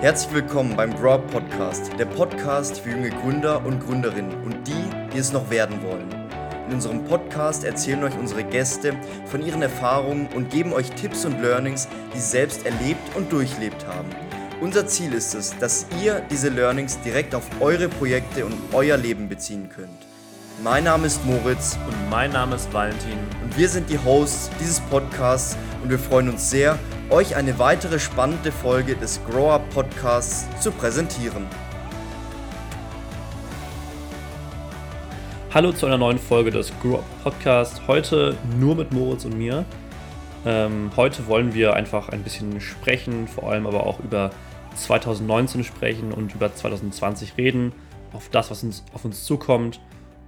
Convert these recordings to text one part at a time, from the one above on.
Herzlich willkommen beim Grow Up Podcast, der Podcast für junge Gründer und Gründerinnen und die, die es noch werden wollen. In unserem Podcast erzählen euch unsere Gäste von ihren Erfahrungen und geben euch Tipps und Learnings, die sie selbst erlebt und durchlebt haben. Unser Ziel ist es, dass ihr diese Learnings direkt auf eure Projekte und euer Leben beziehen könnt. Mein Name ist Moritz Und mein Name ist Valentin. und wir sind die Hosts dieses Podcasts und wir freuen uns sehr, euch eine weitere spannende Folge des Grow Up Podcasts zu präsentieren. Hallo zu einer neuen Folge des Grow Up Podcast. Heute nur mit Moritz und mir. Ähm, heute wollen wir einfach ein bisschen sprechen, vor allem aber auch über 2019 sprechen und über 2020 reden, auf das, was uns, auf uns zukommt.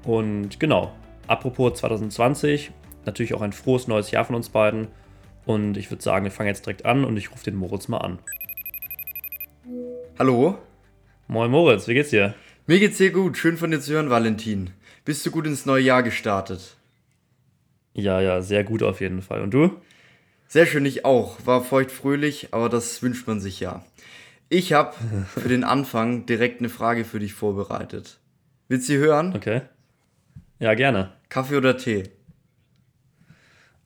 Und genau, apropos 2020, natürlich auch ein frohes neues Jahr von uns beiden. Und ich würde sagen, wir fangen jetzt direkt an und ich rufe den Moritz mal an. Hallo, Moin Moritz, wie geht's dir? mir geht's sehr gut. Schön von dir zu hören, Valentin. Bist du gut ins neue Jahr gestartet? Ja, ja, sehr gut auf jeden Fall. Und du? Sehr schön, ich auch. War feuchtfröhlich, aber das wünscht man sich ja. Ich habe für den Anfang direkt eine Frage für dich vorbereitet. Willst du sie hören? Okay. Ja, gerne. Kaffee oder Tee?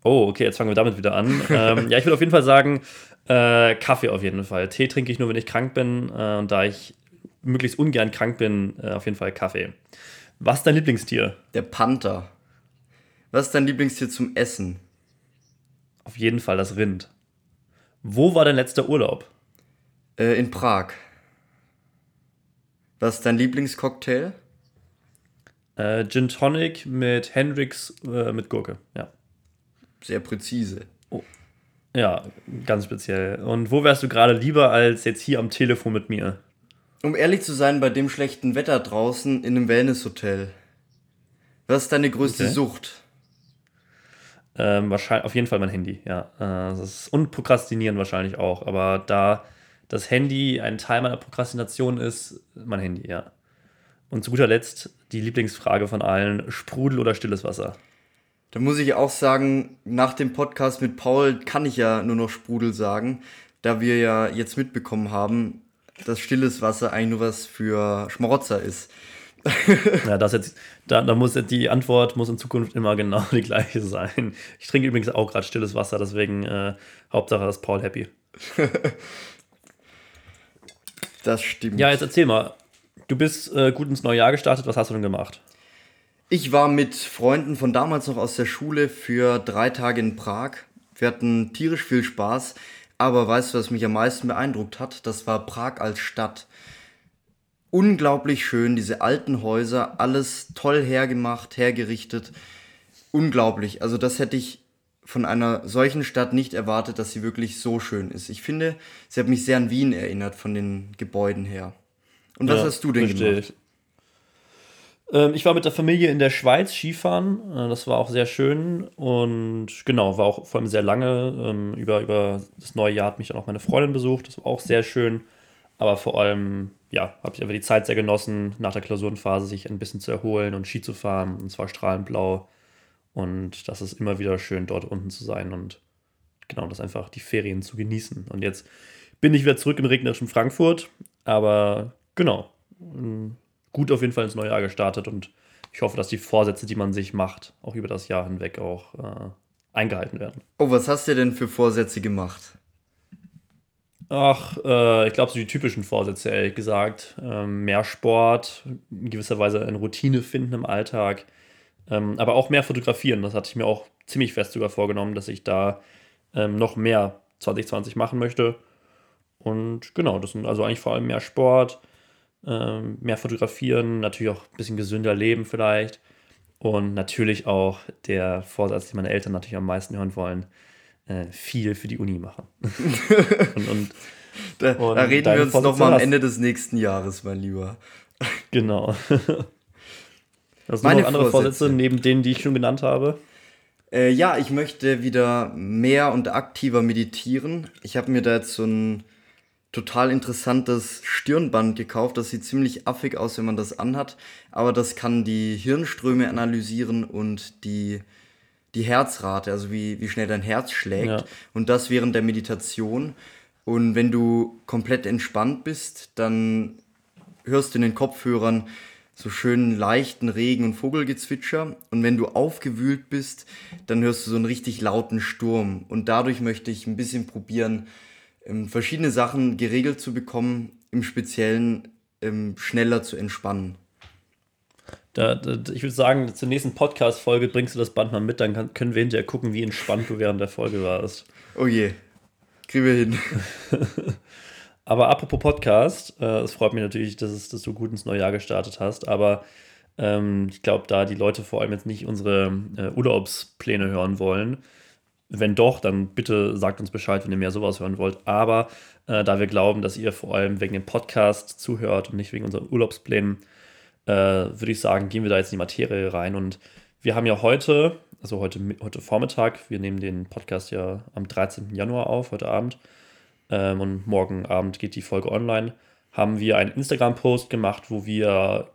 Oh, okay, jetzt fangen wir damit wieder an. ähm, ja, ich würde auf jeden Fall sagen, äh, Kaffee auf jeden Fall. Tee trinke ich nur, wenn ich krank bin. Äh, und da ich möglichst ungern krank bin, äh, auf jeden Fall Kaffee. Was ist dein Lieblingstier? Der Panther. Was ist dein Lieblingstier zum Essen? Auf jeden Fall das Rind. Wo war dein letzter Urlaub? Äh, in Prag. Was ist dein Lieblingscocktail? Äh, Gin Tonic mit Hendrix äh, mit Gurke. Ja. Sehr präzise. Ja, ganz speziell. Und wo wärst du gerade lieber als jetzt hier am Telefon mit mir? Um ehrlich zu sein, bei dem schlechten Wetter draußen in einem Wellnesshotel. Was ist deine größte Okay. Sucht? Ähm, wahrscheinlich, auf jeden Fall mein Handy, ja. Äh, das ist, und Prokrastinieren wahrscheinlich auch. Aber da das Handy ein Teil meiner Prokrastination ist, mein Handy, ja. Und zu guter Letzt die Lieblingsfrage von allen: Sprudel oder stilles Wasser? Da muss ich auch sagen, nach dem Podcast mit Paul kann ich ja nur noch Sprudel sagen, da wir ja jetzt mitbekommen haben, dass stilles Wasser eigentlich nur was für Schmarotzer ist. Ja, das jetzt, da, da muss jetzt die Antwort muss in Zukunft immer genau die gleiche sein. Ich trinke übrigens auch gerade stilles Wasser, deswegen äh, Hauptsache ist Paul happy. Das stimmt. Ja, jetzt erzähl mal. Du bist äh, gut ins neue Jahr gestartet, was hast du denn gemacht? Ich war mit Freunden von damals noch aus der Schule für drei Tage in Prag. Wir hatten tierisch viel Spaß, aber weißt du, was mich am meisten beeindruckt hat? Das war Prag als Stadt. Unglaublich schön, diese alten Häuser, alles toll hergemacht, hergerichtet. Unglaublich. Also das hätte ich von einer solchen Stadt nicht erwartet, dass sie wirklich so schön ist. Ich finde, sie hat mich sehr an Wien erinnert von den Gebäuden her. Und was Ja, hast du denn verstehe gemacht? Ich. Ähm, ich war mit der Familie in der Schweiz Skifahren. Äh, das war auch sehr schön und genau, war auch vor allem sehr lange. Ähm, über, über das neue Jahr hat mich dann auch meine Freundin besucht. Das war auch sehr schön. Aber vor allem, ja, habe ich einfach die Zeit sehr genossen, nach der Klausurenphase sich ein bisschen zu erholen und Ski zu fahren. Und zwar strahlend blau. Und das ist immer wieder schön, dort unten zu sein und genau, das einfach die Ferien zu genießen. Und jetzt bin ich wieder zurück im regnerischen Frankfurt. Aber genau, ähm, gut auf jeden Fall ins neue Jahr gestartet und ich hoffe, dass die Vorsätze, die man sich macht, auch über das Jahr hinweg auch äh, eingehalten werden. Oh, was hast du denn für Vorsätze gemacht? Ach, äh, ich glaube, so die typischen Vorsätze, ehrlich gesagt. Ähm, mehr Sport, in gewisser Weise eine Routine finden im Alltag, ähm, aber auch mehr fotografieren. Das hatte ich mir auch ziemlich fest sogar vorgenommen, dass ich da ähm, noch mehr 2020 machen möchte. Und genau, das sind also eigentlich vor allem mehr Sport, ähm, mehr fotografieren, natürlich auch ein bisschen gesünder leben vielleicht. Und natürlich auch der Vorsatz, den meine Eltern natürlich am meisten hören wollen, äh, viel für die Uni machen. und, und Da, Und da reden wir uns nochmal am Ende des nächsten Jahres, mein Lieber. Genau. Hast du Meine noch andere Vorsätze. Vorsätze neben denen, die ich schon genannt habe? Äh, ja, ich möchte wieder mehr und aktiver meditieren. Ich habe mir da jetzt so ein total interessantes Stirnband gekauft. Das sieht ziemlich affig aus, wenn man das anhat. Aber das kann die Hirnströme analysieren und die, die Herzrate, also wie, wie schnell dein Herz schlägt. Ja. Und das während der Meditation. Und wenn du komplett entspannt bist, dann hörst du in den Kopfhörern so schönen leichten Regen und Vogelgezwitscher. Und wenn du aufgewühlt bist, dann hörst du so einen richtig lauten Sturm. Und dadurch möchte ich ein bisschen probieren, verschiedene Sachen geregelt zu bekommen, im Speziellen ähm, schneller zu entspannen. Da, da, ich würde sagen, zur nächsten Podcast-Folge bringst du das Band mal mit, dann kann, können wir hinterher gucken, wie entspannt du während der Folge warst. Oh je, kriegen wir hin. aber apropos Podcast, äh, es freut mich natürlich, dass, es, dass du gut ins neue Jahr gestartet hast, aber ähm, ich glaube, da die Leute vor allem jetzt nicht unsere äh, Urlaubspläne hören wollen, wenn doch, dann bitte sagt uns Bescheid, wenn ihr mehr sowas hören wollt. Aber äh, da wir glauben, dass ihr vor allem wegen dem Podcast zuhört und nicht wegen unseren Urlaubsplänen, äh, würde ich sagen, gehen wir da jetzt in die Materie rein. Und wir haben ja heute, also heute, heute Vormittag, wir nehmen den Podcast ja am 13. Januar auf, heute Abend. Ähm, und morgen Abend geht die Folge online. Haben wir einen Instagram-Post gemacht, wo wir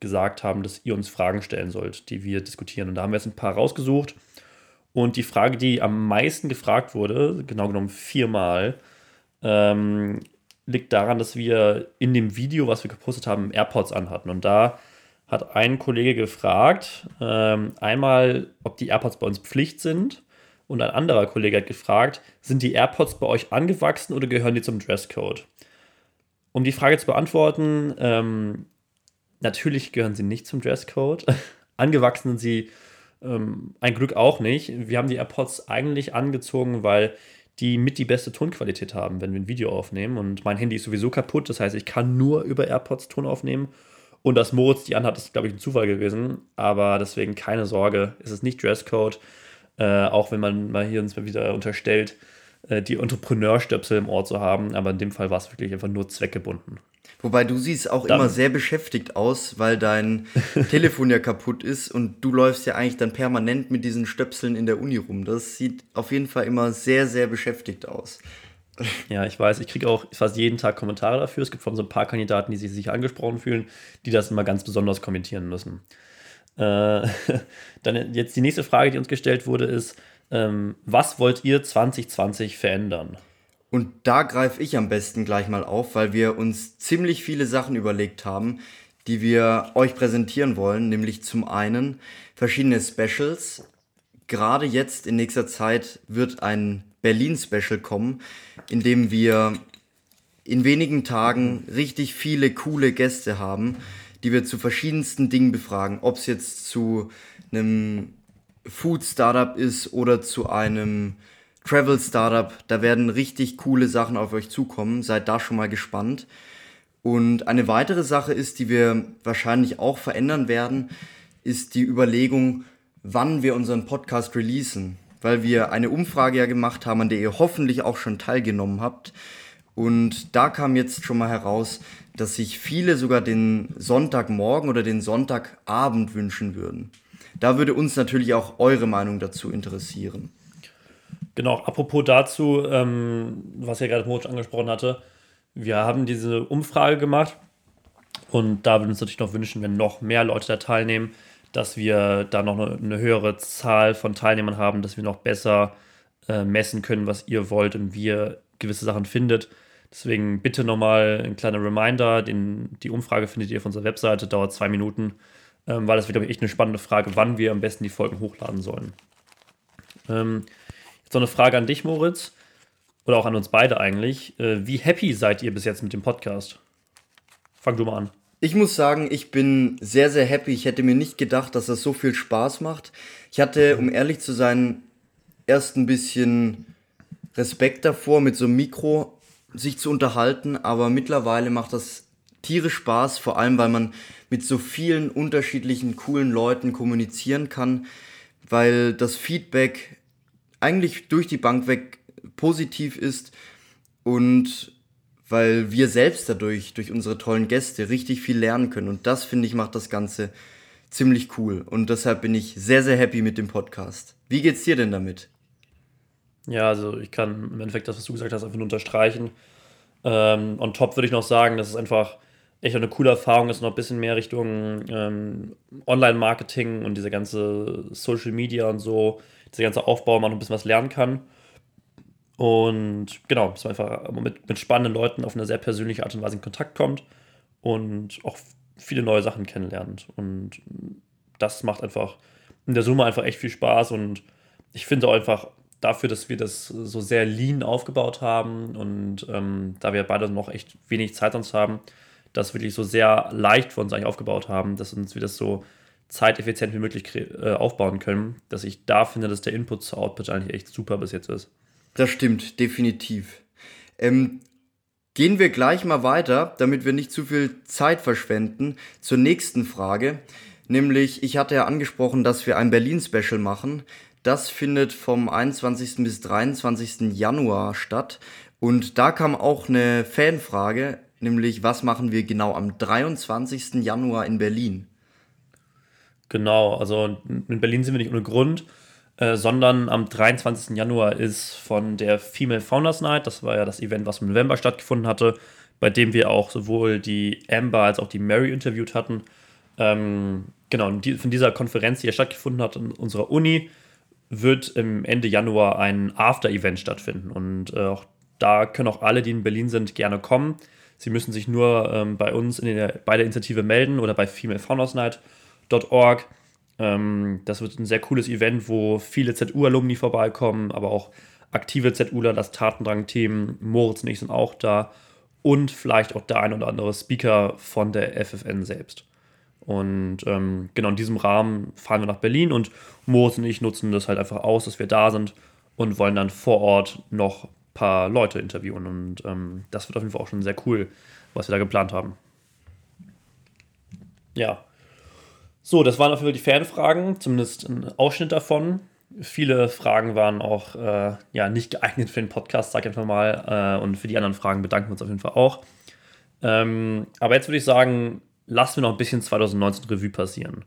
gesagt haben, dass ihr uns Fragen stellen sollt, die wir diskutieren. Und da haben wir jetzt ein paar rausgesucht. Und die Frage, die am meisten gefragt wurde, genau genommen viermal, ähm, liegt daran, dass wir in dem Video, was wir gepostet haben, AirPods anhatten. Und da hat ein Kollege gefragt, ähm, einmal, ob die AirPods bei uns Pflicht sind. Und ein anderer Kollege hat gefragt, sind die AirPods bei euch angewachsen oder gehören die zum Dresscode? Um die Frage zu beantworten, ähm, natürlich gehören sie nicht zum Dresscode. angewachsen sind sie ähm, ein Glück auch nicht. Wir haben die AirPods eigentlich angezogen, weil die mit die beste Tonqualität haben, wenn wir ein Video aufnehmen. Und mein Handy ist sowieso kaputt, das heißt, ich kann nur über AirPods Ton aufnehmen. Und dass Moritz die anhat, ist, glaube ich, ein Zufall gewesen. Aber deswegen keine Sorge, es ist nicht Dresscode. Äh, auch wenn man mal hier uns mal wieder unterstellt, äh, die Entrepreneurstöpsel im Ohr zu haben. Aber in dem Fall war es wirklich einfach nur zweckgebunden. Wobei du siehst auch dann, immer sehr beschäftigt aus, weil dein Telefon ja kaputt ist und du läufst ja eigentlich dann permanent mit diesen Stöpseln in der Uni rum. Das sieht auf jeden Fall immer sehr, sehr beschäftigt aus. Ja, ich weiß, ich kriege auch fast jeden Tag Kommentare dafür. Es gibt von so ein paar Kandidaten, die sich sicher angesprochen fühlen, die das immer ganz besonders kommentieren müssen. Äh, dann jetzt die nächste Frage, die uns gestellt wurde, ist, ähm, was wollt ihr 2020 verändern? Und da greife ich am besten gleich mal auf, weil wir uns ziemlich viele Sachen überlegt haben, die wir euch präsentieren wollen, nämlich zum einen verschiedene Specials. Gerade jetzt in nächster Zeit wird ein Berlin-Special kommen, in dem wir in wenigen Tagen richtig viele coole Gäste haben, die wir zu verschiedensten Dingen befragen. Ob es jetzt zu einem Food-Startup ist oder zu einem Travel Startup. Da werden richtig coole Sachen auf euch zukommen. Seid da schon mal gespannt. Und eine weitere Sache ist, die wir wahrscheinlich auch verändern werden, ist die Überlegung, wann wir unseren Podcast releasen. Weil wir eine Umfrage ja gemacht haben, an der ihr hoffentlich auch schon teilgenommen habt. Und da kam jetzt schon mal heraus, dass sich viele sogar den Sonntagmorgen oder den Sonntagabend wünschen würden. Da würde uns natürlich auch eure Meinung dazu interessieren. Genau, apropos dazu, ähm, was ja gerade Moritz angesprochen hatte, wir haben diese Umfrage gemacht und da würden wir uns natürlich noch wünschen, wenn noch mehr Leute da teilnehmen, dass wir da noch eine, eine höhere Zahl von Teilnehmern haben, dass wir noch besser äh, messen können, was ihr wollt und wie ihr gewisse Sachen findet. Deswegen bitte nochmal ein kleiner Reminder, den, die Umfrage findet ihr auf unserer Webseite, dauert zwei Minuten, ähm, weil das wird, glaube ich, echt eine spannende Frage, wann wir am besten die Folgen hochladen sollen. Ähm, so eine Frage an dich, Moritz, oder auch an uns beide eigentlich. Äh, wie happy seid ihr bis jetzt mit dem Podcast? Fang du mal an. Ich muss sagen, ich bin sehr, sehr happy. Ich hätte mir nicht gedacht, dass das so viel Spaß macht. Ich hatte, um ehrlich zu sein, erst ein bisschen Respekt davor, mit so einem Mikro sich zu unterhalten, aber mittlerweile macht das tierisch Spaß, vor allem weil man mit so vielen unterschiedlichen coolen Leuten kommunizieren kann, weil das Feedback eigentlich durch die Bank weg positiv ist und weil wir selbst dadurch, durch unsere tollen Gäste, richtig viel lernen können. Und das, finde ich, macht das Ganze ziemlich cool. Und deshalb bin ich sehr, sehr happy mit dem Podcast. Wie geht's dir denn damit? Ja, also ich kann im Endeffekt das, was du gesagt hast, einfach nur unterstreichen. Ähm, on top würde ich noch sagen, dass es einfach echt eine coole Erfahrung ist, noch ein bisschen mehr Richtung ähm, Online-Marketing und diese ganze Social Media und so dieser ganze Aufbau man noch ein bisschen was lernen kann. Und genau, dass man einfach mit, mit spannenden Leuten auf eine sehr persönliche Art und Weise in Kontakt kommt und auch viele neue Sachen kennenlernt. Und das macht einfach in der Summe einfach echt viel Spaß und ich finde auch einfach dafür, dass wir das so sehr lean aufgebaut haben und ähm, da wir beide noch echt wenig Zeit sonst haben, das wirklich so sehr leicht für uns eigentlich aufgebaut haben, dass uns wir das so zeiteffizient wie möglich äh, aufbauen können, dass ich da finde, dass der Input zu Output eigentlich echt super bis jetzt ist. Das stimmt, definitiv. Ähm, gehen wir gleich mal weiter, damit wir nicht zu viel Zeit verschwenden, zur nächsten Frage. Nämlich, ich hatte ja angesprochen, dass wir ein Berlin-Special machen. Das findet vom 21. bis 23. Januar statt. Und da kam auch eine Fanfrage, nämlich was machen wir genau am 23. Januar in Berlin? Genau, also in Berlin sind wir nicht ohne Grund, äh, sondern am 23. Januar ist von der Female Founders Night, das war ja das Event, was im November stattgefunden hatte, bei dem wir auch sowohl die Amber als auch die Mary interviewt hatten. Ähm, genau, von dieser Konferenz, die ja stattgefunden hat in unserer Uni, wird im Ende Januar ein After-Event stattfinden. Und äh, auch da können auch alle, die in Berlin sind, gerne kommen. Sie müssen sich nur ähm, bei uns in der, bei der Initiative melden oder bei femalefoundersnight.org. Ähm, das wird ein sehr cooles Event, wo viele ZU-Alumni vorbeikommen, aber auch aktive ZUler, das Tatendrang-Team, Moritz und ich sind auch da und vielleicht auch der ein oder andere Speaker von der FFN selbst. Und ähm, genau in diesem Rahmen fahren wir nach Berlin und Moritz und ich nutzen das halt einfach aus, dass wir da sind und wollen dann vor Ort noch ein paar Leute interviewen. Und ähm, das wird auf jeden Fall auch schon sehr cool, was wir da geplant haben. Ja. So, das waren auf jeden Fall die Fanfragen, zumindest ein Ausschnitt davon. Viele Fragen waren auch äh, ja, nicht geeignet für den Podcast, sag ich einfach mal. Äh, und für die anderen Fragen bedanken wir uns auf jeden Fall auch. Ähm, aber jetzt würde ich sagen, lassen wir noch ein bisschen 2019 Revue passieren.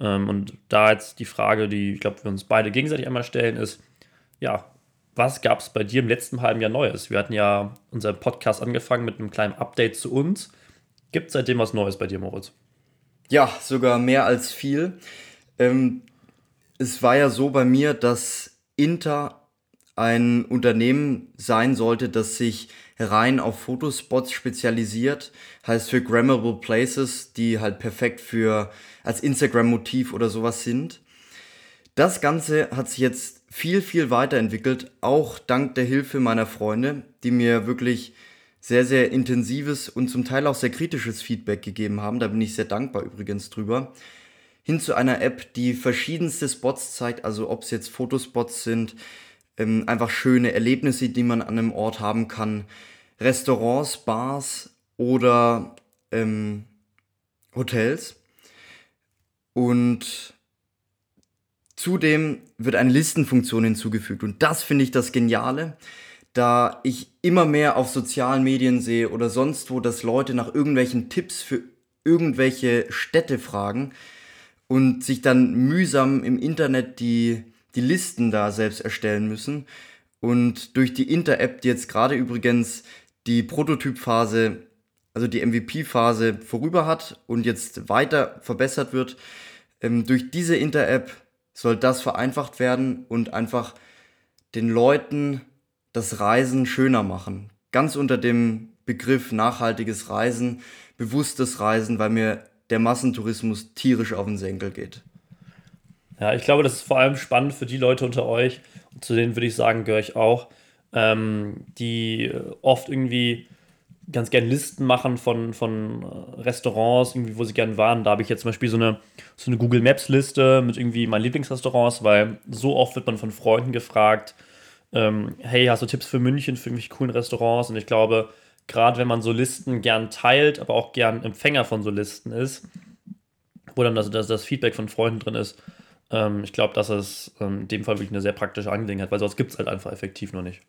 Ähm, und da jetzt die Frage, die ich glaube, wir uns beide gegenseitig einmal stellen, ist, ja, was gab es bei dir im letzten halben Jahr Neues? Wir hatten ja unseren Podcast angefangen mit einem kleinen Update zu uns. Gibt es seitdem was Neues bei dir, Moritz? Ja, sogar mehr als viel. Ähm, es war ja so bei mir, dass Inter ein Unternehmen sein sollte, das sich rein auf Fotospots spezialisiert, heißt für Grammable Places, die halt perfekt für als Instagram-Motiv oder sowas sind. Das Ganze hat sich jetzt viel, viel weiterentwickelt, auch dank der Hilfe meiner Freunde, die mir wirklich sehr, sehr intensives und zum Teil auch sehr kritisches Feedback gegeben haben. Da bin ich sehr dankbar übrigens drüber. Hin zu einer App, die verschiedenste Spots zeigt, also ob es jetzt Fotospots sind, ähm, einfach schöne Erlebnisse, die man an einem Ort haben kann, Restaurants, Bars oder ähm, Hotels. Und zudem wird eine Listenfunktion hinzugefügt. Und das finde ich das Geniale, da ich immer mehr auf sozialen Medien sehe oder sonst wo, dass Leute nach irgendwelchen Tipps für irgendwelche Städte fragen und sich dann mühsam im Internet die, die Listen da selbst erstellen müssen. Und durch die Inter-App, die jetzt gerade übrigens die Prototypphase, also die MVP-Phase vorüber hat und jetzt weiter verbessert wird. Ähm, durch diese Inter-App soll das vereinfacht werden und einfach den Leuten das Reisen schöner machen. Ganz unter dem Begriff nachhaltiges Reisen, bewusstes Reisen, weil mir der Massentourismus tierisch auf den Senkel geht. Ja, ich glaube, das ist vor allem spannend für die Leute unter euch, zu denen würde ich sagen, gehöre ich auch, ähm, die oft irgendwie ganz gerne Listen machen von, von äh, Restaurants, irgendwie, wo sie gerne waren. Da habe ich jetzt zum Beispiel so eine, so eine Google Maps Liste mit irgendwie meinen Lieblingsrestaurants, weil so oft wird man von Freunden gefragt, ähm, hey, hast du Tipps für München, für irgendwelche coolen Restaurants? Und ich glaube, gerade wenn man so Listen gern teilt, aber auch gern Empfänger von so Listen ist, wo dann das, das, das Feedback von Freunden drin ist, ähm, ich glaube, das ist ähm, in dem Fall wirklich eine sehr praktische Angelegenheit, weil sonst gibt es halt einfach effektiv noch nicht.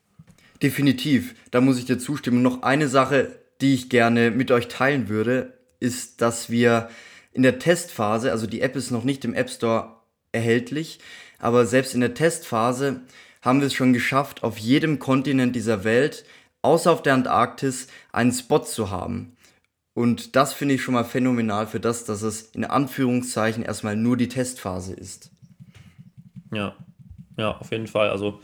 Definitiv, da muss ich dir zustimmen. Noch eine Sache, die ich gerne mit euch teilen würde, ist, dass wir in der Testphase, also die App ist noch nicht im App Store erhältlich, aber selbst in der Testphase haben wir es schon geschafft, auf jedem Kontinent dieser Welt, außer auf der Antarktis, einen Spot zu haben. Und das finde ich schon mal phänomenal für das, dass es in Anführungszeichen erstmal nur die Testphase ist. Ja, ja, auf jeden Fall. Also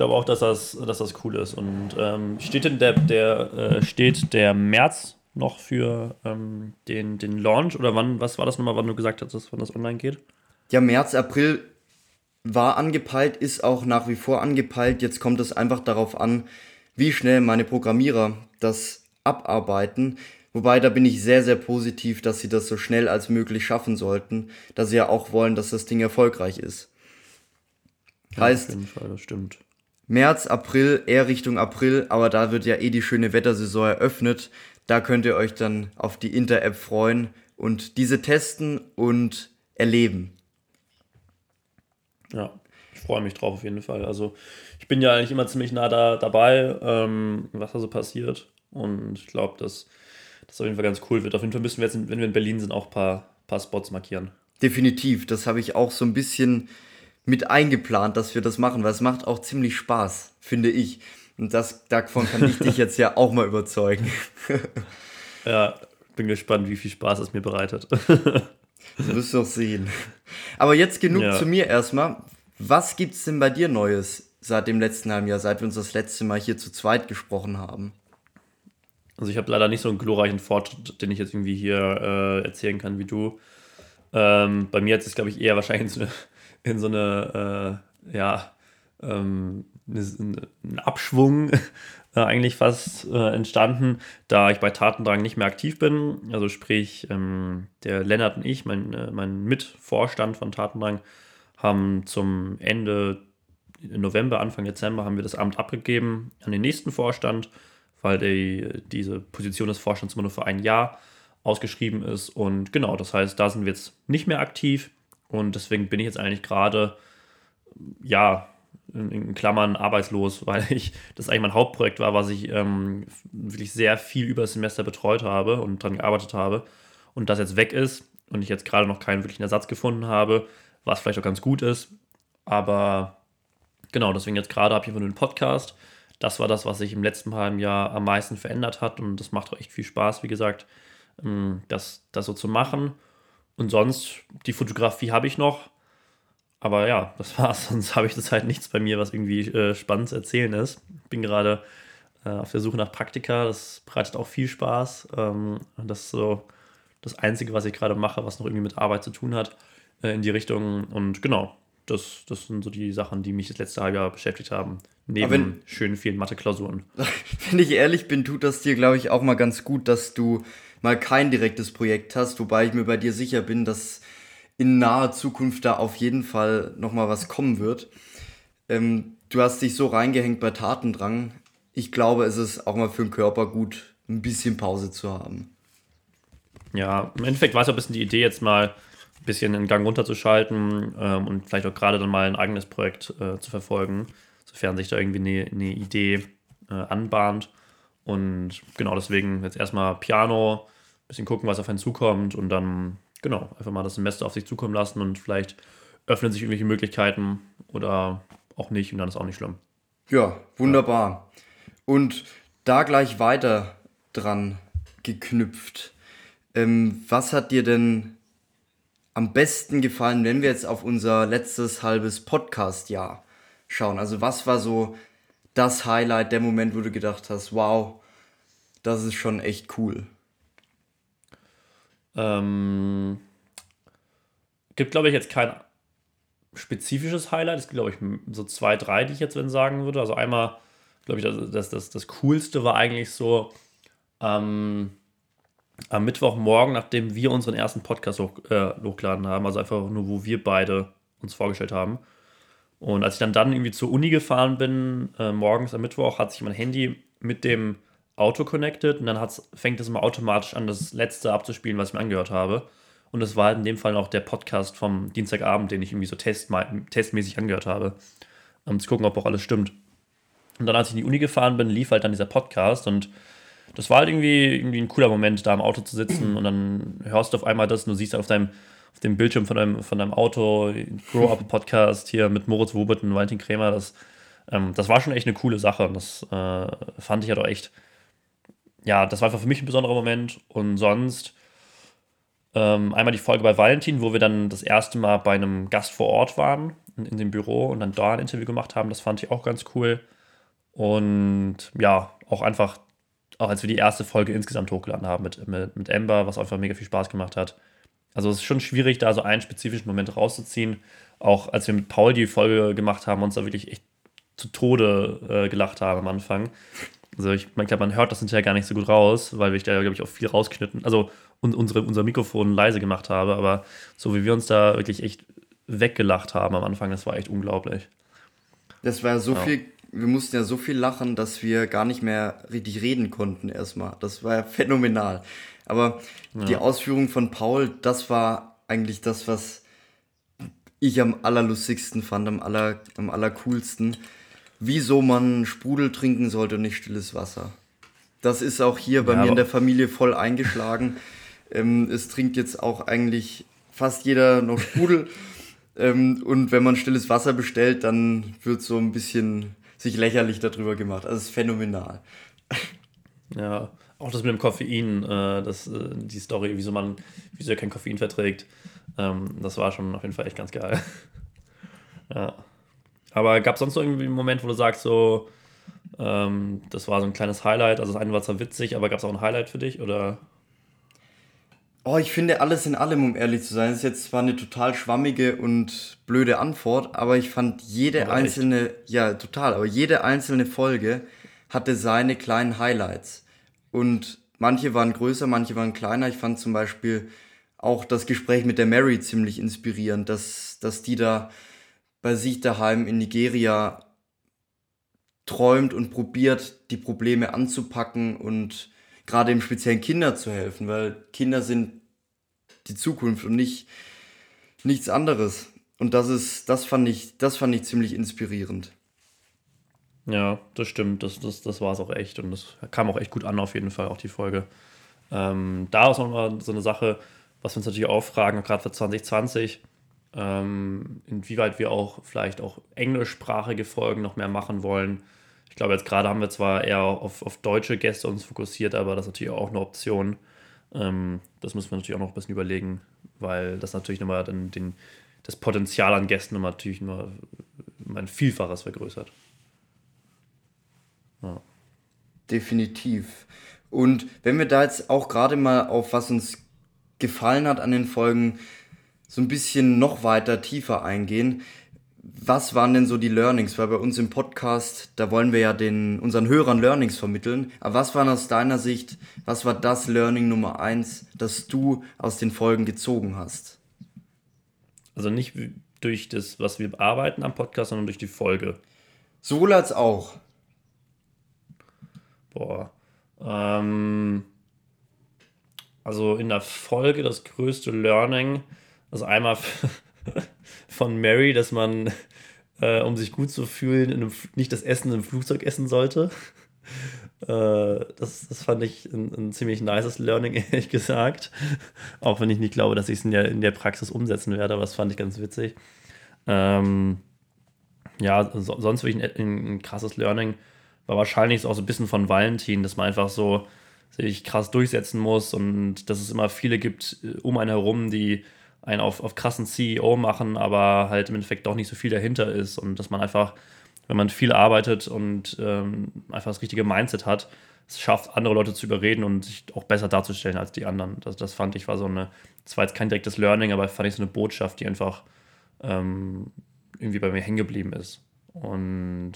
glaube auch, dass das, dass das cool ist. Und ähm, steht denn der, der, äh, steht der März noch für ähm, den, den Launch oder wann, was war das nochmal, wann du gesagt hast, wann das online geht? Ja, März, April war angepeilt, ist auch nach wie vor angepeilt. Jetzt kommt es einfach darauf an, wie schnell meine Programmierer das abarbeiten. Wobei da bin ich sehr, sehr positiv, dass sie das so schnell als möglich schaffen sollten, da sie ja auch wollen, dass das Ding erfolgreich ist. Heißt, auf jeden Fall, das stimmt. März, April, eher Richtung April, aber da wird ja eh die schöne Wettersaison eröffnet. Da könnt ihr euch dann auf die Inter-App freuen und diese testen und erleben. Ja, ich freue mich drauf auf jeden Fall. Also ich bin ja eigentlich immer ziemlich nah da, dabei, ähm, was da so passiert. Und ich glaube, dass das auf jeden Fall ganz cool wird. Auf jeden Fall müssen wir jetzt, wenn wir in Berlin sind, auch ein paar, paar Spots markieren. Definitiv, das habe ich auch so ein bisschen mit eingeplant, dass wir das machen, weil es macht auch ziemlich Spaß, finde ich. Und das, davon kann ich dich jetzt ja auch mal überzeugen. ja, bin gespannt, wie viel Spaß es mir bereitet. Das wirst du auch sehen. Aber jetzt genug ja. zu mir erstmal. Was gibt es denn bei dir Neues seit dem letzten halben Jahr, seit wir uns das letzte Mal hier zu zweit gesprochen haben? Also ich habe leider nicht so einen glorreichen Fortschritt, den ich jetzt irgendwie hier äh, erzählen kann wie du. Ähm, bei mir hat es, glaube ich, eher wahrscheinlich in so eine, in so eine äh, ja, ähm, ein Abschwung äh, eigentlich fast äh, entstanden, da ich bei Tatendrang nicht mehr aktiv bin. Also sprich, ähm, der Lennart und ich, mein, äh, mein Mitvorstand von Tatendrang, haben zum Ende November, Anfang Dezember haben wir das Amt abgegeben an den nächsten Vorstand, weil die, diese Position des Vorstands immer nur für ein Jahr ausgeschrieben ist. Und genau, das heißt, da sind wir jetzt nicht mehr aktiv. Und deswegen bin ich jetzt eigentlich gerade, ja, in Klammern arbeitslos, weil ich das eigentlich mein Hauptprojekt war, was ich ähm, wirklich sehr viel über das Semester betreut habe und daran gearbeitet habe. Und das jetzt weg ist und ich jetzt gerade noch keinen wirklichen Ersatz gefunden habe, was vielleicht auch ganz gut ist. Aber genau, deswegen jetzt gerade habe ich einfach nur einen Podcast. Das war das, was sich im letzten halben Jahr am meisten verändert hat und das macht auch echt viel Spaß, wie gesagt, ähm, das, das so zu machen. Und sonst, die Fotografie habe ich noch aber ja, das war's. Sonst habe ich das halt nichts bei mir, was irgendwie äh, spannend zu erzählen ist. Bin gerade äh, auf der Suche nach Praktika. Das bereitet auch viel Spaß. Ähm, das ist so das Einzige, was ich gerade mache, was noch irgendwie mit Arbeit zu tun hat äh, in die Richtung. Und genau, das, das sind so die Sachen, die mich das letzte halbe Jahr beschäftigt haben. Neben wenn, schönen vielen Mathe-Klausuren. Wenn ich ehrlich bin, tut das dir, glaube ich, auch mal ganz gut, dass du mal kein direktes Projekt hast, wobei ich mir bei dir sicher bin, dass in naher Zukunft da auf jeden Fall nochmal was kommen wird. Ähm, du hast dich so reingehängt bei Tatendrang. Ich glaube, es ist auch mal für den Körper gut, ein bisschen Pause zu haben. Ja, im Endeffekt war es ja ein bisschen die Idee, jetzt mal ein bisschen den Gang runterzuschalten ähm, und vielleicht auch gerade dann mal ein eigenes Projekt äh, zu verfolgen, sofern sich da irgendwie eine, eine Idee äh, anbahnt. Und genau deswegen jetzt erstmal Piano, ein bisschen gucken, was auf einen zukommt und dann genau, einfach mal das Semester auf sich zukommen lassen und vielleicht öffnen sich irgendwelche Möglichkeiten oder auch nicht und dann ist auch nicht schlimm. Ja, wunderbar. Und da gleich weiter dran geknüpft. Ähm, was hat dir denn am besten gefallen, wenn wir jetzt auf unser letztes halbes Podcast-Jahr schauen? Also was war so das Highlight, der Moment, wo du gedacht hast, wow, das ist schon echt cool? Ähm, gibt, glaube ich, jetzt kein spezifisches Highlight. Es gibt, glaube ich, so zwei, drei, die ich jetzt sagen würde. Also einmal, glaube ich, das, das, das, das Coolste war eigentlich so ähm, am Mittwochmorgen, nachdem wir unseren ersten Podcast hoch, äh, hochgeladen haben, also einfach nur, wo wir beide uns vorgestellt haben. Und als ich dann, dann irgendwie zur Uni gefahren bin, äh, morgens am Mittwoch, hat sich mein Handy mit dem Auto connected und dann fängt es immer automatisch an, das letzte abzuspielen, was ich mir angehört habe. Und das war halt in dem Fall auch der Podcast vom Dienstagabend, den ich irgendwie so test, testmäßig angehört habe, um zu gucken, ob auch alles stimmt. Und dann, als ich in die Uni gefahren bin, lief halt dann dieser Podcast und das war halt irgendwie, irgendwie ein cooler Moment, da im Auto zu sitzen und dann hörst du auf einmal das und du siehst auf deinem auf dem Bildschirm von deinem, von deinem Auto, Grow Up Podcast hier mit Moritz Wobert und Valentin Krämer, das, ähm, das war schon echt eine coole Sache und das äh, fand ich halt auch echt, ja, das war einfach für mich ein besonderer Moment. Und sonst ähm, einmal die Folge bei Valentin, wo wir dann das erste Mal bei einem Gast vor Ort waren. in, in dem Büro und dann da ein Interview gemacht haben. Das fand ich auch ganz cool. Und ja, auch einfach, auch als wir die erste Folge insgesamt hochgeladen haben mit, mit, mit Ember, was einfach mega viel Spaß gemacht hat. Also es ist schon schwierig, da so einen spezifischen Moment rauszuziehen. Auch als wir mit Paul die Folge gemacht haben, uns da wirklich echt zu Tode äh, gelacht haben am Anfang. Also ich, ich glaube, man hört das hinterher gar nicht so gut raus, weil ich da, glaube ich, auch viel rausknitten, also und unsere, unser Mikrofon leise gemacht habe. Aber so wie wir uns da wirklich echt weggelacht haben am Anfang, das war echt unglaublich. Das war so ja. viel, wir mussten ja so viel lachen, dass wir gar nicht mehr richtig reden konnten erstmal. Das war ja phänomenal. Aber ja. die Ausführung von Paul, das war eigentlich das, was ich am allerlustigsten fand, am, aller, am allercoolsten. Wieso man Sprudel trinken sollte und nicht stilles Wasser. Das ist auch hier bei ja, mir in der Familie voll eingeschlagen. ähm, es trinkt jetzt auch eigentlich fast jeder noch Sprudel. ähm, und wenn man stilles Wasser bestellt, dann wird so ein bisschen sich lächerlich darüber gemacht. Also es ist phänomenal. Ja, auch das mit dem Koffein, äh, das, äh, die Story, wieso man, wieso er kein Koffein verträgt, ähm, das war schon auf jeden Fall echt ganz geil. ja. Aber gab es sonst noch irgendwie einen Moment, wo du sagst, so, ähm, das war so ein kleines Highlight? Also das eine war zwar witzig, aber gab es auch ein Highlight für dich? Oder? Oh, ich finde alles in allem, um ehrlich zu sein. Das ist jetzt zwar eine total schwammige und blöde Antwort, aber ich fand jede aber einzelne, echt? ja, total, aber jede einzelne Folge hatte seine kleinen Highlights. Und manche waren größer, manche waren kleiner. Ich fand zum Beispiel auch das Gespräch mit der Mary ziemlich inspirierend, dass, dass die da bei sich daheim in Nigeria träumt und probiert, die Probleme anzupacken und gerade im speziellen Kinder zu helfen, weil Kinder sind die Zukunft und nicht nichts anderes. Und das ist, das fand ich, das fand ich ziemlich inspirierend. Ja, das stimmt. Das, das, das war es auch echt. Und das kam auch echt gut an, auf jeden Fall, auch die Folge. Ähm, da ist nochmal so eine Sache, was wir uns natürlich auch fragen, gerade für 2020, ähm, inwieweit wir auch vielleicht auch englischsprachige Folgen noch mehr machen wollen. Ich glaube, jetzt gerade haben wir zwar eher auf, auf deutsche Gäste uns fokussiert, aber das ist natürlich auch eine Option. Ähm, das müssen wir natürlich auch noch ein bisschen überlegen, weil das natürlich nochmal den, den, das Potenzial an Gästen natürlich nur ein Vielfaches vergrößert. Ja. Definitiv. Und wenn wir da jetzt auch gerade mal auf was uns gefallen hat an den Folgen, so ein bisschen noch weiter tiefer eingehen. Was waren denn so die Learnings? Weil bei uns im Podcast, da wollen wir ja den, unseren Hörern Learnings vermitteln. Aber was waren aus deiner Sicht, was war das Learning Nummer eins, das du aus den Folgen gezogen hast? Also nicht durch das, was wir bearbeiten am Podcast, sondern durch die Folge. Sowohl als auch. Boah. Ähm, also in der Folge das größte Learning, also einmal von Mary, dass man, äh, um sich gut zu fühlen, nicht das Essen im Flugzeug essen sollte. Äh, das, das fand ich ein, ein, ziemlich nices Learning, ehrlich gesagt. Auch wenn ich nicht glaube, dass ich es in der, in der Praxis umsetzen werde, aber das fand ich ganz witzig. Ähm, ja, so, sonst wirklich ein, ein, krasses Learning war wahrscheinlich auch so ein bisschen von Valentin, dass man einfach so sich krass durchsetzen muss und dass es immer viele gibt äh, um einen herum, die einen auf, auf krassen CEO machen, aber halt im Endeffekt doch nicht so viel dahinter ist und dass man einfach, wenn man viel arbeitet und ähm, einfach das richtige Mindset hat, es schafft, andere Leute zu überreden und sich auch besser darzustellen als die anderen. Das, das fand ich war so eine, das war jetzt kein direktes Learning, aber fand ich so eine Botschaft, die einfach ähm, irgendwie bei mir hängen geblieben ist. Und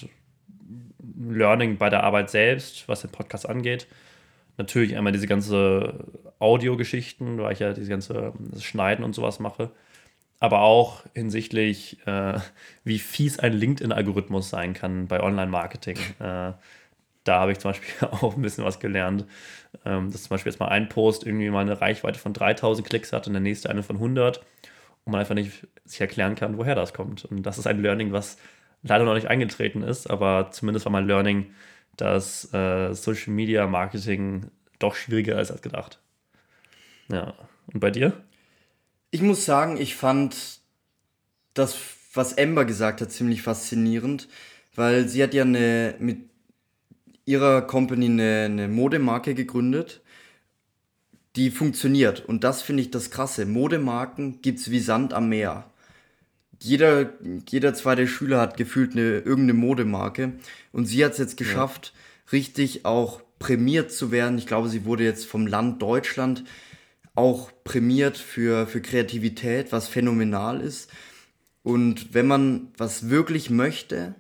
Learning bei der Arbeit selbst, was den Podcast angeht, natürlich einmal diese ganze Audiogeschichten, weil ich ja diese ganze Schneiden und sowas mache. Aber auch hinsichtlich, äh, wie fies ein LinkedIn-Algorithmus sein kann bei Online-Marketing. Äh, da habe ich zum Beispiel auch ein bisschen was gelernt. Ähm, dass zum Beispiel jetzt mal ein Post irgendwie mal eine Reichweite von 3000 Klicks hat und der nächste eine von 100 und man einfach nicht sich erklären kann, woher das kommt. Und das ist ein Learning, was leider noch nicht eingetreten ist, aber zumindest war mein Learning, dass äh, Social Media Marketing doch schwieriger ist als gedacht. Ja. Und bei dir? Ich muss sagen, ich fand das, was Amber gesagt hat, ziemlich faszinierend, weil sie hat ja eine, mit ihrer Company eine, eine Modemarke gegründet, die funktioniert. Und das finde ich das Krasse. Modemarken gibt es wie Sand am Meer. jeder, jeder zweite Schüler hat gefühlt eine irgendeine Modemarke und sie hat es jetzt geschafft, ja. richtig auch prämiert zu werden. Ich glaube, sie wurde jetzt vom Land Deutschland auch prämiert für, für Kreativität, was phänomenal ist. Und wenn man was wirklich möchte,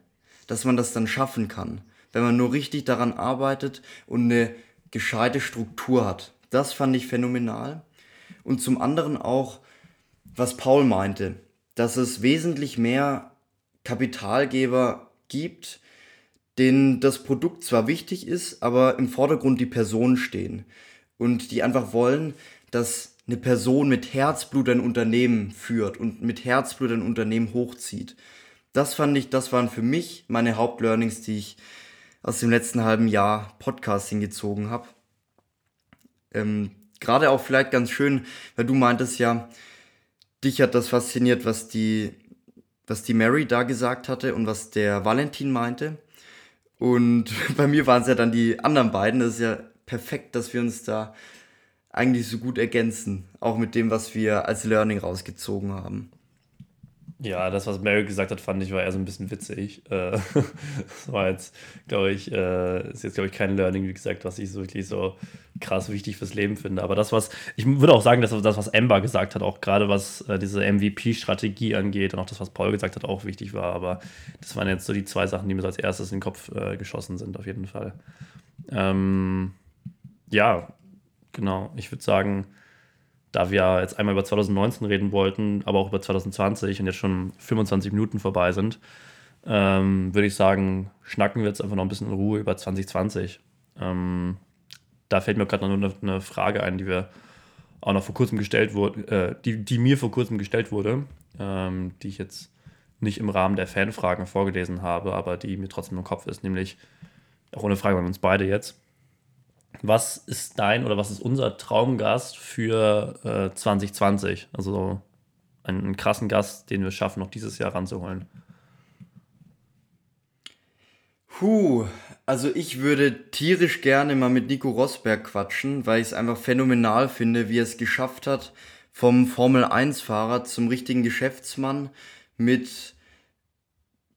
dass man das dann schaffen kann. Wenn man nur richtig daran arbeitet und eine gescheite Struktur hat. Das fand ich phänomenal. Und zum anderen auch, was Paul meinte, dass es wesentlich mehr Kapitalgeber gibt, denen das Produkt zwar wichtig ist, aber im Vordergrund die Personen stehen und die einfach wollen, dass eine Person mit Herzblut ein Unternehmen führt und mit Herzblut ein Unternehmen hochzieht. Das fand ich, das waren für mich meine Hauptlearnings, die ich aus dem letzten halben Jahr Podcasting gezogen habe. Ähm, Gerade auch vielleicht ganz schön, weil du meintest ja, dich hat das fasziniert, was die, was die Mary da gesagt hatte und was der Valentin meinte. Und bei mir waren es ja dann die anderen beiden. Das ist ja perfekt, dass wir uns da eigentlich so gut ergänzen. Auch mit dem, was wir als Learning rausgezogen haben. Ja, das, was Mary gesagt hat, fand ich war eher so ein bisschen witzig. Äh, das war jetzt, glaube ich, äh, ist jetzt, glaube ich, kein Learning, wie gesagt, was ich so wirklich so krass wichtig fürs Leben finde. Aber das, was, ich würde auch sagen, dass das, was Amber gesagt hat, auch gerade was äh, diese MVP-Strategie angeht und auch das, was Paul gesagt hat, auch wichtig war. Aber das waren jetzt so die zwei Sachen, die mir so als erstes in den Kopf geschossen sind, auf jeden Fall. Ähm, ja, genau. Ich würde sagen, da wir jetzt einmal über 2019 reden wollten, aber auch über 2020 und jetzt schon 25 Minuten vorbei sind, ähm, würde ich sagen, schnacken wir jetzt einfach noch ein bisschen in Ruhe über 2020. Ähm, da fällt mir gerade noch eine, eine, Frage ein, die wir auch noch vor kurzem gestellt wurde, äh, die, die mir vor kurzem gestellt wurde, ähm, die ich jetzt nicht im Rahmen der Fanfragen vorgelesen habe, aber die mir trotzdem im Kopf ist, nämlich auch eine Frage an uns beide jetzt was ist dein oder was ist unser Traumgast für äh, 2020? Also einen, einen krassen Gast, den wir schaffen, noch dieses Jahr ranzuholen. Puh, also ich würde tierisch gerne mal mit Nico Rosberg quatschen, weil ich es einfach phänomenal finde, wie er es geschafft hat, vom Formel-1-Fahrer zum richtigen Geschäftsmann mit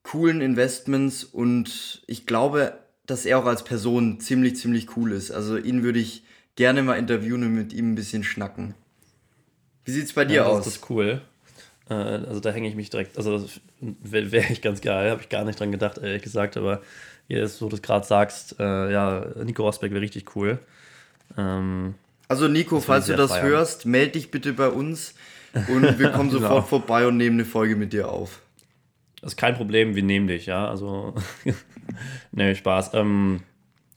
coolen Investments und ich glaube, dass er auch als Person ziemlich, ziemlich cool ist. Also ihn würde ich gerne mal interviewen und mit ihm ein bisschen schnacken. Wie sieht's bei dir ja, aus? Das ist cool. Äh, also da hänge ich mich direkt, also wäre wär ich ganz geil, habe ich gar nicht dran gedacht, ehrlich gesagt, aber jetzt, wo du das gerade sagst, äh, ja, Nico Rosberg wäre richtig cool. Ähm, also Nico, falls du das feiern. hörst, melde dich bitte bei uns und wir kommen sofort genau. vorbei und nehmen eine Folge mit dir auf. Das ist kein Problem, wir nehmen dich, ja. Also, nee, Spaß. Ähm,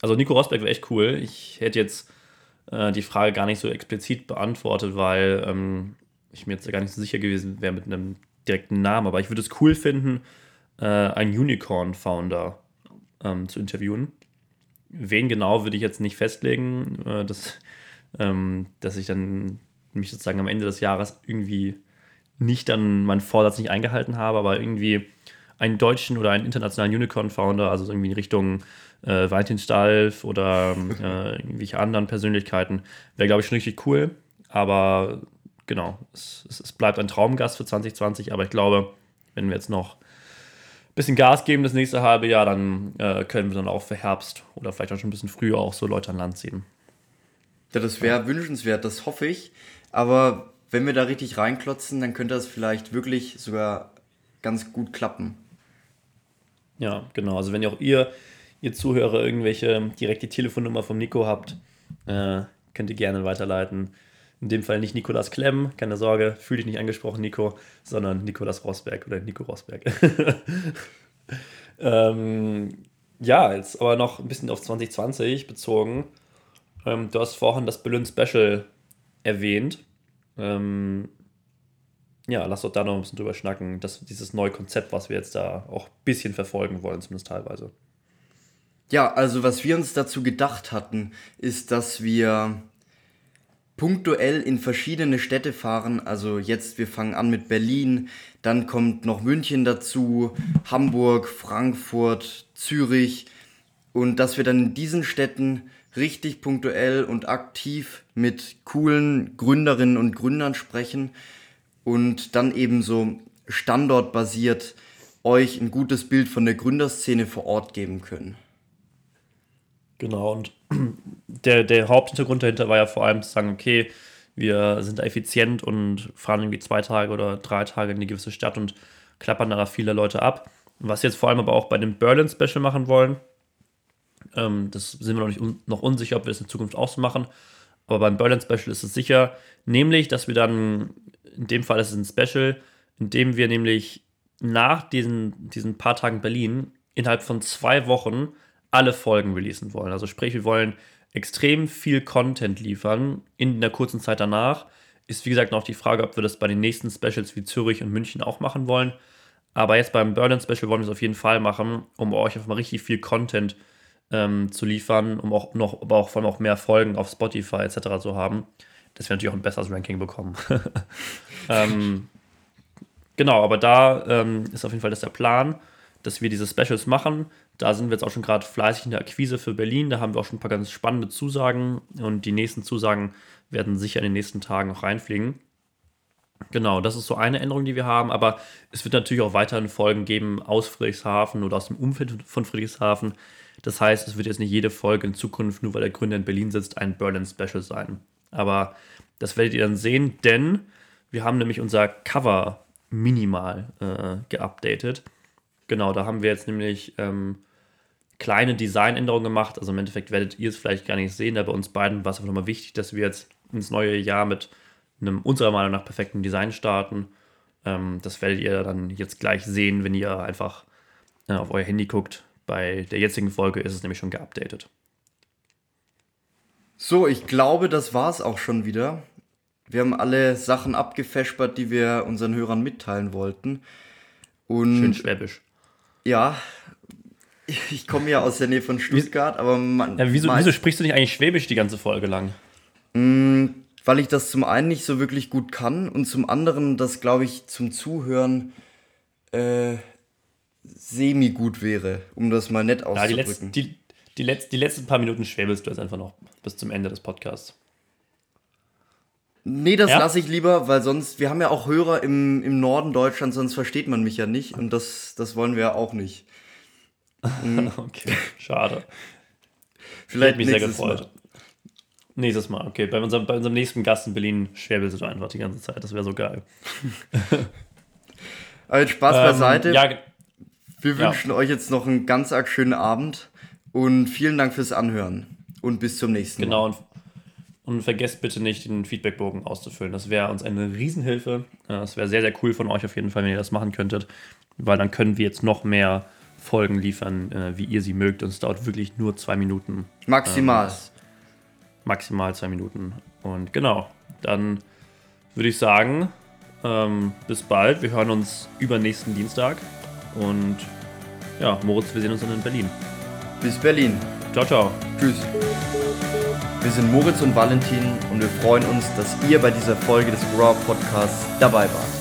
also, Nico Rosberg wäre echt cool. Ich hätte jetzt äh, die Frage gar nicht so explizit beantwortet, weil ähm, ich mir jetzt gar nicht so sicher gewesen wäre mit einem direkten Namen. Aber ich würde es cool finden, äh, einen Unicorn-Founder ähm, zu interviewen. Wen genau würde ich jetzt nicht festlegen, äh, dass, ähm, dass ich dann mich sozusagen am Ende des Jahres irgendwie nicht dann meinen Vorsatz nicht eingehalten habe, aber irgendwie einen deutschen oder einen internationalen Unicorn-Founder, also irgendwie in Richtung äh, Valentin Stalf oder äh, irgendwelche anderen Persönlichkeiten, wäre, glaube ich, schon richtig cool. Aber genau, es, es, es, bleibt ein Traumgast für 2020, aber ich glaube, wenn wir jetzt noch ein bisschen Gas geben das nächste halbe Jahr, dann äh, können wir dann auch für Herbst oder vielleicht auch schon ein bisschen früher auch so Leute an Land ziehen. Ja, das wäre ja. wünschenswert, das hoffe ich. Aber wenn wir da richtig reinklotzen, dann könnte das vielleicht wirklich sogar ganz gut klappen. Ja, genau. Also wenn auch ihr, ihr Zuhörer, irgendwelche direkt die Telefonnummer vom Nico habt, äh, könnt ihr gerne weiterleiten. In dem Fall nicht Nikolas Klemm, keine Sorge, fühl dich nicht angesprochen, Nico, sondern Nikolas Rosberg oder Nico Rosberg. ähm, ja, jetzt aber noch ein bisschen auf 2020 bezogen. Ähm, du hast vorhin das Berlin Special erwähnt. Ähm, ja, lass doch da noch ein bisschen drüber schnacken, dass dieses neue Konzept, was wir jetzt da auch ein bisschen verfolgen wollen, zumindest teilweise. Ja, also was wir uns dazu gedacht hatten, ist, dass wir punktuell in verschiedene Städte fahren. Also jetzt, wir fangen an mit Berlin, dann kommt noch München dazu, Hamburg, Frankfurt, Zürich. Und dass wir dann in diesen Städten richtig punktuell und aktiv mit coolen Gründerinnen und Gründern sprechen und dann eben so standortbasiert euch ein gutes Bild von der Gründerszene vor Ort geben können. Genau, und der, der Haupthintergrund dahinter war ja vor allem zu sagen, okay, wir sind effizient und fahren irgendwie zwei Tage oder drei Tage in eine gewisse Stadt und klappern da viele Leute ab. Was jetzt vor allem aber auch bei dem Berlin-Special machen wollen, ähm, das sind wir noch nicht un noch unsicher, ob wir das in Zukunft auch so machen. Aber beim Berlin Special ist es sicher, nämlich, dass wir dann, in dem Fall ist es ein Special, in dem wir nämlich nach diesen, diesen paar Tagen Berlin innerhalb von zwei Wochen alle Folgen releasen wollen. Also sprich, wir wollen extrem viel Content liefern in der kurzen Zeit danach. Ist wie gesagt noch die Frage, ob wir das bei den nächsten Specials wie Zürich und München auch machen wollen. Aber jetzt beim Berlin Special wollen wir es auf jeden Fall machen, um euch einfach mal richtig viel Content ähm, zu liefern, um auch noch, aber auch vor allem auch mehr Folgen auf Spotify etc. zu haben, dass wir natürlich auch ein besseres Ranking bekommen. ähm, genau, aber da ähm, ist auf jeden Fall das der Plan, dass wir diese Specials machen. Da sind wir jetzt auch schon gerade fleißig in der Akquise für Berlin. Da haben wir auch schon ein paar ganz spannende Zusagen und die nächsten Zusagen werden sicher in den nächsten Tagen noch reinfliegen. Genau, das ist so eine Änderung, die wir haben, aber es wird natürlich auch weiterhin Folgen geben aus Friedrichshafen oder aus dem Umfeld von Friedrichshafen. Das heißt, es wird jetzt nicht jede Folge in Zukunft, nur weil der Gründer in Berlin sitzt, ein Berlin Special sein. Aber das werdet ihr dann sehen, denn wir haben nämlich unser Cover minimal äh, geupdatet. Genau, da haben wir jetzt nämlich ähm, kleine Designänderungen gemacht. Also im Endeffekt werdet ihr es vielleicht gar nicht sehen, da bei uns beiden war es einfach nochmal wichtig, dass wir jetzt ins neue Jahr mit einem unserer Meinung nach perfekten Design starten. Ähm, das werdet ihr dann jetzt gleich sehen, wenn ihr einfach äh, auf euer Handy guckt. Bei der jetzigen Folge ist es nämlich schon geupdatet. So, ich glaube, das war es auch schon wieder. Wir haben alle Sachen abgefespert, die wir unseren Hörern mitteilen wollten. Und Schön schwäbisch. Ja, ich komme ja aus der Nähe von Stuttgart, aber man. Ja, wieso, wieso, sprichst du nicht eigentlich Schwäbisch die ganze Folge lang? Mm, weil ich das zum einen nicht so wirklich gut kann und zum anderen das, glaube ich, zum Zuhören äh, semi gut wäre, um das mal nett auszudrücken. Ja, die, letzten, die, die, Letz-, die letzten paar Minuten schwäbelst du jetzt einfach noch bis zum Ende des Podcasts. Nee, das ja? lasse ich lieber, weil sonst, wir haben ja auch Hörer im, im Norden Deutschlands, sonst versteht man mich ja nicht und das, das wollen wir ja auch nicht. Mhm. okay, schade. Vielleicht mich sehr gefreut. Mal. Nächstes Mal, okay. Bei unserem, bei unserem nächsten Gast in Berlin schwäbelst du einfach die ganze Zeit. Das wäre so geil. Aber jetzt Spaß ähm, beiseite. Ja, wir wünschen ja. euch jetzt noch einen ganz arg schönen Abend und vielen Dank fürs Anhören und bis zum nächsten genau, Mal. Genau. Und, und vergesst bitte nicht, den Feedbackbogen auszufüllen. Das wäre uns eine Riesenhilfe. Das wäre sehr, sehr cool von euch auf jeden Fall, wenn ihr das machen könntet, weil dann können wir jetzt noch mehr Folgen liefern, äh, wie ihr sie mögt. Und es dauert wirklich nur zwei Minuten. Maximal. Ähm, maximal zwei Minuten. Und genau, dann würde ich sagen, ähm, bis bald. Wir hören uns übernächsten Dienstag. Und ja, Moritz, wir sehen uns dann in Berlin. Bis Berlin. Ciao, ciao. Tschüss. Wir sind Moritz und Valentin und wir freuen uns, dass ihr bei dieser Folge des Raw Podcasts dabei wart.